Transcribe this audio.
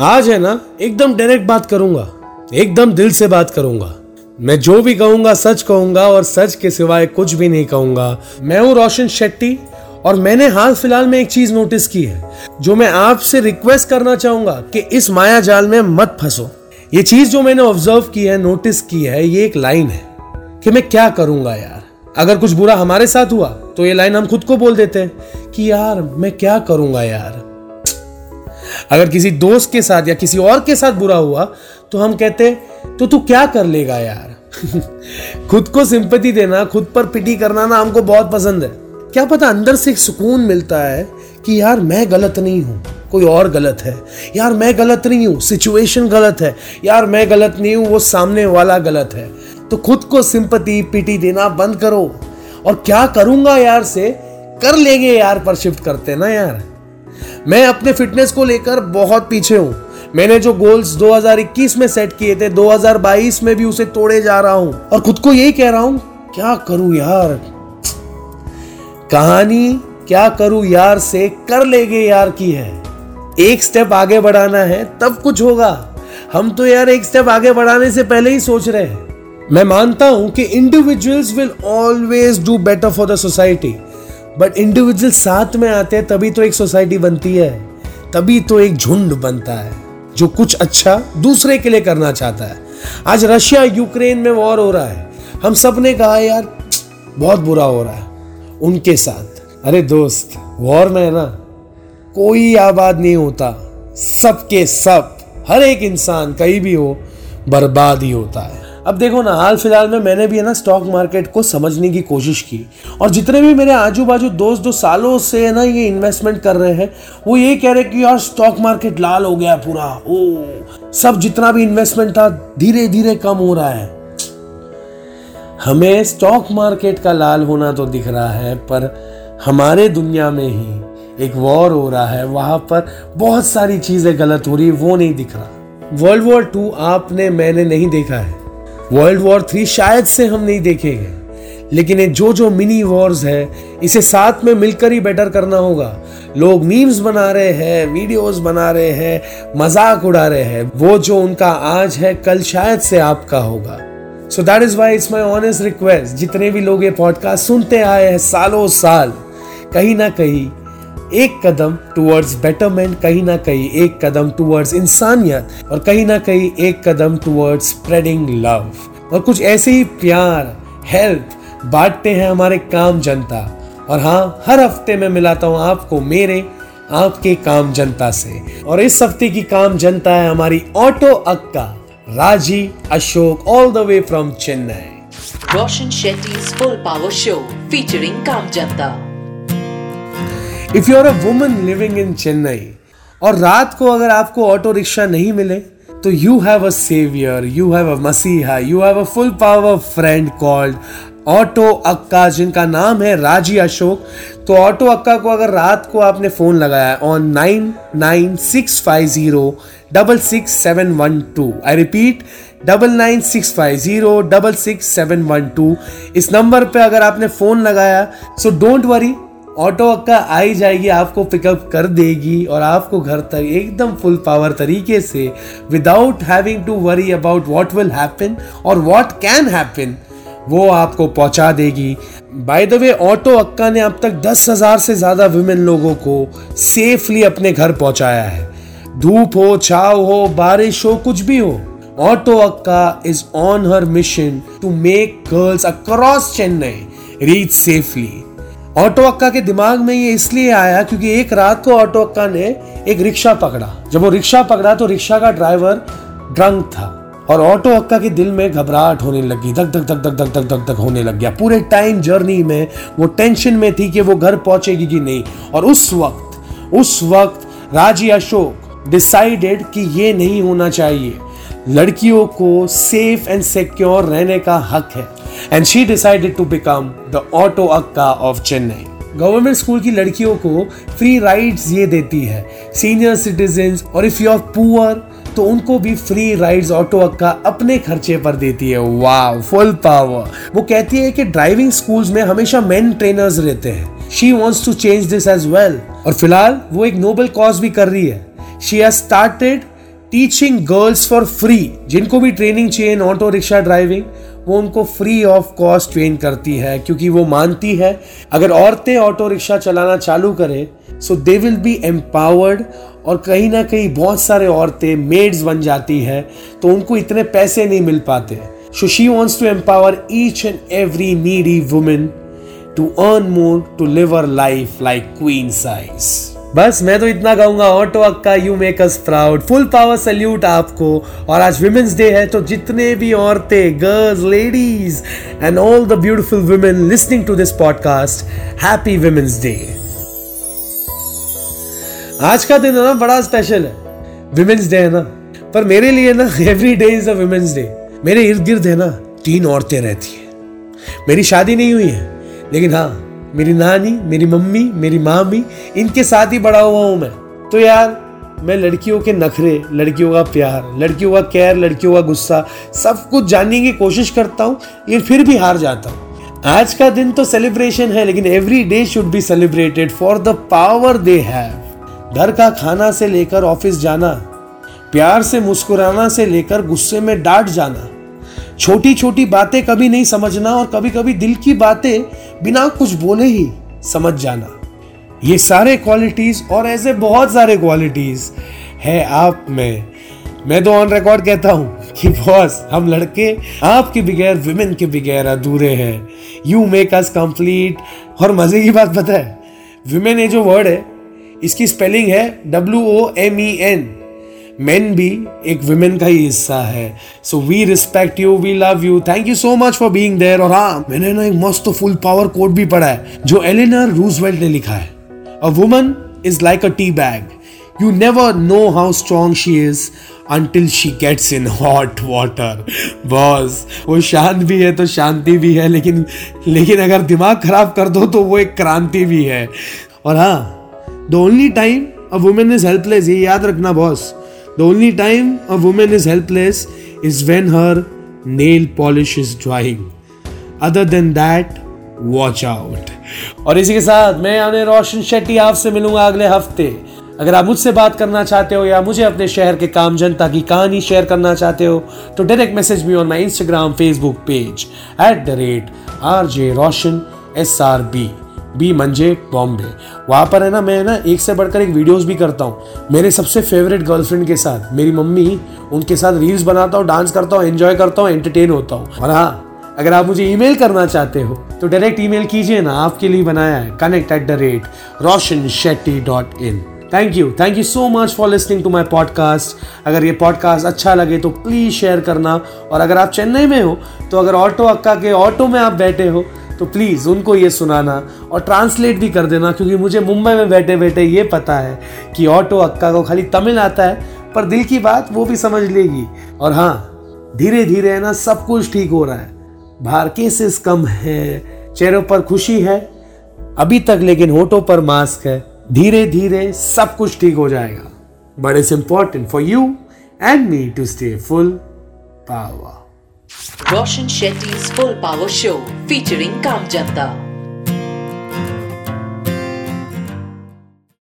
आज है ना, एकदम डायरेक्ट बात करूँगा। एकदम दिल से बात करूँगा। मैं जो भी कहूँगा, सच कहूँगा और सच के सिवाय कुछ भी नहीं कहूँगा। मैं हूँ रोशन शेट्टी और मैंने हाल फ़िलहाल में एक चीज़ नोटिस की है, जो मैं आपसे रिक्वेस्ट करना चाहूँगा कि इस माया जाल में मत फंसो। ये चीज़ जो मैंने ऑब्ज़र्व की है नोटिस की है, ये एक लाइन है कि मैं क्या करूँगा यार। अगर कुछ बुरा हमारे साथ हुआ तो ये लाइन हम खुद को बोल देते हैं कि यार, मैं क्या करूँगा यार? अगर किसी दोस्त के साथ या किसी और के साथ बुरा हुआ तो हम कहते तो तू क्या कर लेगा यार? खुद को सिंपति देना, खुद पर पिटी करना ना हमको बहुत पसंद है। क्या पता अंदर से एक सुकून मिलता है कि यार मैं गलत नहीं हूँ, कोई और गलत है। यार मैं गलत नहीं हूँ सिचुएशन गलत है। यार मैं गलत नहीं हूँ, वो सामने वाला गलत है। तो खुद को सिंपति पिटी देना बंद करो। और क्या करूँगा यार से, कर लेंगे यार पर शिफ्ट करते ना यार। मैं अपने फिटनेस को लेकर बहुत पीछे हूँ। मैंने जो गोल्स 2021 में सेट किए थे 2022 में भी उसे तोड़े जा रहा हूँ। और खुद को यही कह रहा हूँ, क्या करूँ यार? कहानी क्या करूँ यार से कर लेगे यार की है। एक स्टेप आगे बढ़ाना है, तब कुछ होगा। हम तो यार एक स्टेप आगे बढ़ाने से पहले ही सोच रहे हैं। मैं मानता हूँ कि individuals will always do better for the society but individual साथ में आते हैं, तभी तो एक सोसाइटी बनती है। तभी तो एक झुंड बनता है, जो कुछ अच्छा दूसरे के लिए करना चाहता है। आज रशिया यूक्रेन में वॉर हो रहा है। हम सबने कहा, यार, बहुत बुरा हो रहा है, उनके साथ। अरे दोस्त वॉर में है ना, कोई आबाद नहीं होता। सबके सब, हर एक इंसान कहीं भी हो, बर्बाद ही होता है। अब देखो ना, हाल फ़िलहाल में मैंने भी है ना स्टॉक मार्केट को समझने की कोशिश की। और जितने भी मेरे आजू बाजू दोस्त जो सालों से है ना ये इन्वेस्टमेंट कर रहे हैं, वो ये कह रहे कि यार स्टॉक मार्केट लाल हो गया पूरा। ओ, सब जितना भी इन्वेस्टमेंट था धीरे धीरे कम हो रहा है। हमें स्टॉक मार्केट का लाल होना तो दिख रहा है, पर हमारे दुनिया में ही एक वॉर हो रहा है। वहाँ पर बहुत सारी चीज़ें गलत हो रही है वो नहीं दिख रहा। वर्ल्ड वॉर टू आपने, मैंने नहीं देखा है। वर्ल्ड वॉर थ्री शायद से हम नहीं देखेंगे लेकिन ये जो जो मिनी वॉर्स है, इसे साथ में मिलकर ही बेटर करना होगा। लोग मीम्स बना रहे हैं वीडियोस बना रहे हैं, मज़ाक उड़ा रहे हैं। वो जो उनका आज है, कल शायद से आपका होगा। So that is why it's my honest request जितने भी लोग ये पॉडकास्ट सुनते आए हैं, सालों साल, कहीं ना कहीं एक कदम टूवर्ड्स बेटरमेंट कहीं ना कहीं एक कदम टूवर्ड्स इंसानियत और कहीं ना कहीं एक कदम टूवर्ड्स स्प्रेडिंग लव और कुछ ऐसे ही प्यार हेल्प बांटते हैं हमारे काम जनता। और हाँ हर हफ़्ते में मिलाता हूँ आपको मेरे, आपके काम जनता से। और इस हफ़्ते की काम जनता है हमारी auto Akka, Raji, Ashok all the way from Chennai Roshan Shetty's Full Power Show, featuring Kam Janta. If you are a woman living in Chennai और रात को अगर आपको ऑटो रिक्शा नहीं मिले तो you have a saviour you have a मसीहा you have a full power friend called auto Akka जिनका नाम है राज़ी अशोक। तो ऑटो अक्का को अगर रात को आपने फ़ोन लगाया on nine nine six five zero double six seven one two I repeat double nine six five zero double six seven one two इस नंबर पे अगर आपने फ़ोन लगाया सो डोंट वरी ऑटो अक्का आई जाएगी, आपको पिकअप कर देगी और आपको घर तक एकदम फुल पावर तरीके से without having to worry about what will happen और व्हाट कैन हैपन वो आपको पहुँचा देगी। बाय द वे ऑटो अक्का ने अब तक दस हज़ार से ज़्यादा वुमेन लोगों को सेफली अपने घर पहुँचाया है। धूप हो, छाव हो, बारिश हो, कुछ भी हो, auto Akka is on her mission to make girls across Chennai reach safely auto Akka के दिमाग में ये इसलिए आया क्योंकि एक रात को ऑटो अक्का ने एक रिक्शा पकड़ा। जब वो रिक्शा पकड़ा तो रिक्शा का ड्राइवर ड्रंक था और ऑटो अक्का के दिल में घबराहट होने लगी, धक धक धक धक धक धक धक धक होने लग गया। पूरे टाइम जर्नी में वो टेंशन में थी कि वो घर पहुंचेगी कि नहीं और उस वक्त उस वक्त राज़ी अशोक डिसाइडेड कि ये नहीं होना चाहिए। लड़कियों को सेफ़ एंड सिक्योर रहने का हक है। And she decided to become the auto Akka of Chennai government school की लड़कियों को फ्री राइड्स ये देती है सीनियर सिटीजन और इफ़ यू आर पुअर तो उनको भी फ्री राइड्स ऑटो अक्का अपने खर्चे पर देती है वाह फुल पावर वो कहती है कि ड्राइविंग स्कूल्स में हमेशा मेन ट्रेनर्स रहते हैं she wants to change this as well और फ़िलहाल वो एक नोबल कॉज भी कर रही है she has started teaching girls for free जिनको भी ट्रेनिंग चाहिए ऑटो रिक्शा ड्राइविंग वो उनको फ्री ऑफ़ कॉस्ट ट्रेन करती है, क्योंकि वो मानती है, अगर औरतें ऑटो रिक्शा चलाना चालू करें so they will be empowered और कहीं ना कहीं बहुत सारे औरतें मेड्स बन जाती है तो उनको इतने पैसे नहीं मिल पाते। So she wants to empower each and every needy women to earn more to live her life like queen size बस मैं तो इतना कहूँगा auto Akka you make us proud full power salute आपको। और आज विमेंस डे है तो जितने भी औरतें girls ladies and all the beautiful women listening to this podcast happy women's day आज का दिन है ना, बड़ा स्पेशल है। विमेंस डे है ना। पर मेरे लिए ना every day is a women's day मेरे इर्द गिर्द है ना, तीन औरतें रहती है। मेरी शादी नहीं हुई है, लेकिन हाँ मेरी नानी, मेरी मम्मी, मेरी मामी इनके साथ ही बड़ा हुआ हूँ मैं। तो यार, मैं लड़कियों के नखरे, लड़कियों का प्यार, लड़कियों का केयर लड़कियों का गुस्सा, सब कुछ जानने की कोशिश करता हूँ, लेकिन फिर भी हार जाता हूँ। आज का दिन तो सेलिब्रेशन है, लेकिन every day should be celebrated for the power they have घर का खाना से लेकर ऑफ़िस जाना, प्यार से मुस्कुराना से लेकर गुस्से में डांट जाना छोटी छोटी बातें कभी नहीं समझना और कभी कभी दिल की बातें बिना कुछ बोले ही समझ जाना। ये सारे क्वालिटीज और ऐसे बहुत सारे क्वालिटीज है आप में। मैं तो ऑन रिकॉर्ड कहता हूँ कि बॉस हम लड़के आपके बगैर विमेन के बगैर अधूरे हैं। यू मेक अस कंप्लीट और मज़े की बात पता है विमेन ये जो वर्ड है, इसकी स्पेलिंग है W O M E N men भी एक वुमेन का ही हिस्सा है। So we respect you we love you thank you so much for being there और हाँ मैंने ना एक मस्त फुल पावर कोड भी पढ़ा है, जो एलिनर रूजवेल्ट ने लिखा है। A woman is like a tea bag you never know how strong she is until she gets in hot water boss वो शांत भी है तो शांति भी है लेकिन लेकिन अगर दिमाग खराब कर दो तो वो एक क्रांति भी है और हाँ the only time a women is helpless ये याद रखना boss The only time a woman is helpless is when her nail polish is drying. Other than that, watch out. और इसी के साथ मैं यानी रोशन शेट्टी आपसे मिलूँगा अगले हफ़्ते। अगर आप मुझसे बात करना चाहते हो या मुझे अपने शहर के काम जनता की कहानी शेयर करना चाहते हो तो direct message me on my Instagram Facebook page at the rate R J Roshan S R B B मंजे बॉम्बे वहाँ पर है ना, मैं ना एक से बढ़कर एक वीडियोस भी करता हूँ। मेरे सबसे फेवरेट गर्लफ्रेंड के साथ, मेरी मम्मी, उनके साथ रील्स बनाता हूँ डांस करता हूँ एंजॉय करता हूँ एंटरटेन होता हूँ। और हाँ अगर आप मुझे ईमेल करना चाहते हो तो डायरेक्ट ईमेल कीजिए ना, आपके लिए बनाया है connect at the rate Roshan Shetty dot in thank you thank you so much for listening to my podcast अगर ये पॉडकास्ट अच्छा लगे तो प्लीज़ शेयर करना। और अगर आप चेन्नई में हो तो अगर ऑटो अक्का के ऑटो में आप बैठे हो तो प्लीज़ उनको ये सुनाना और ट्रांसलेट भी कर देना, क्योंकि मुझे मुंबई में बैठे बैठे ये पता है कि ऑटो अक्का को खाली तमिल आता है, पर दिल की बात वो भी समझ लेगी। और हाँ धीरे धीरे है ना, सब कुछ ठीक हो रहा है। बाहर केसेस कम है, चेहरों पर खुशी है, अभी तक लेकिन होठों पर मास्क है धीरे धीरे सब कुछ ठीक हो जाएगा but it's important for you and me to stay full power Roshan Shetty full power show featuring Kam Kamjanta.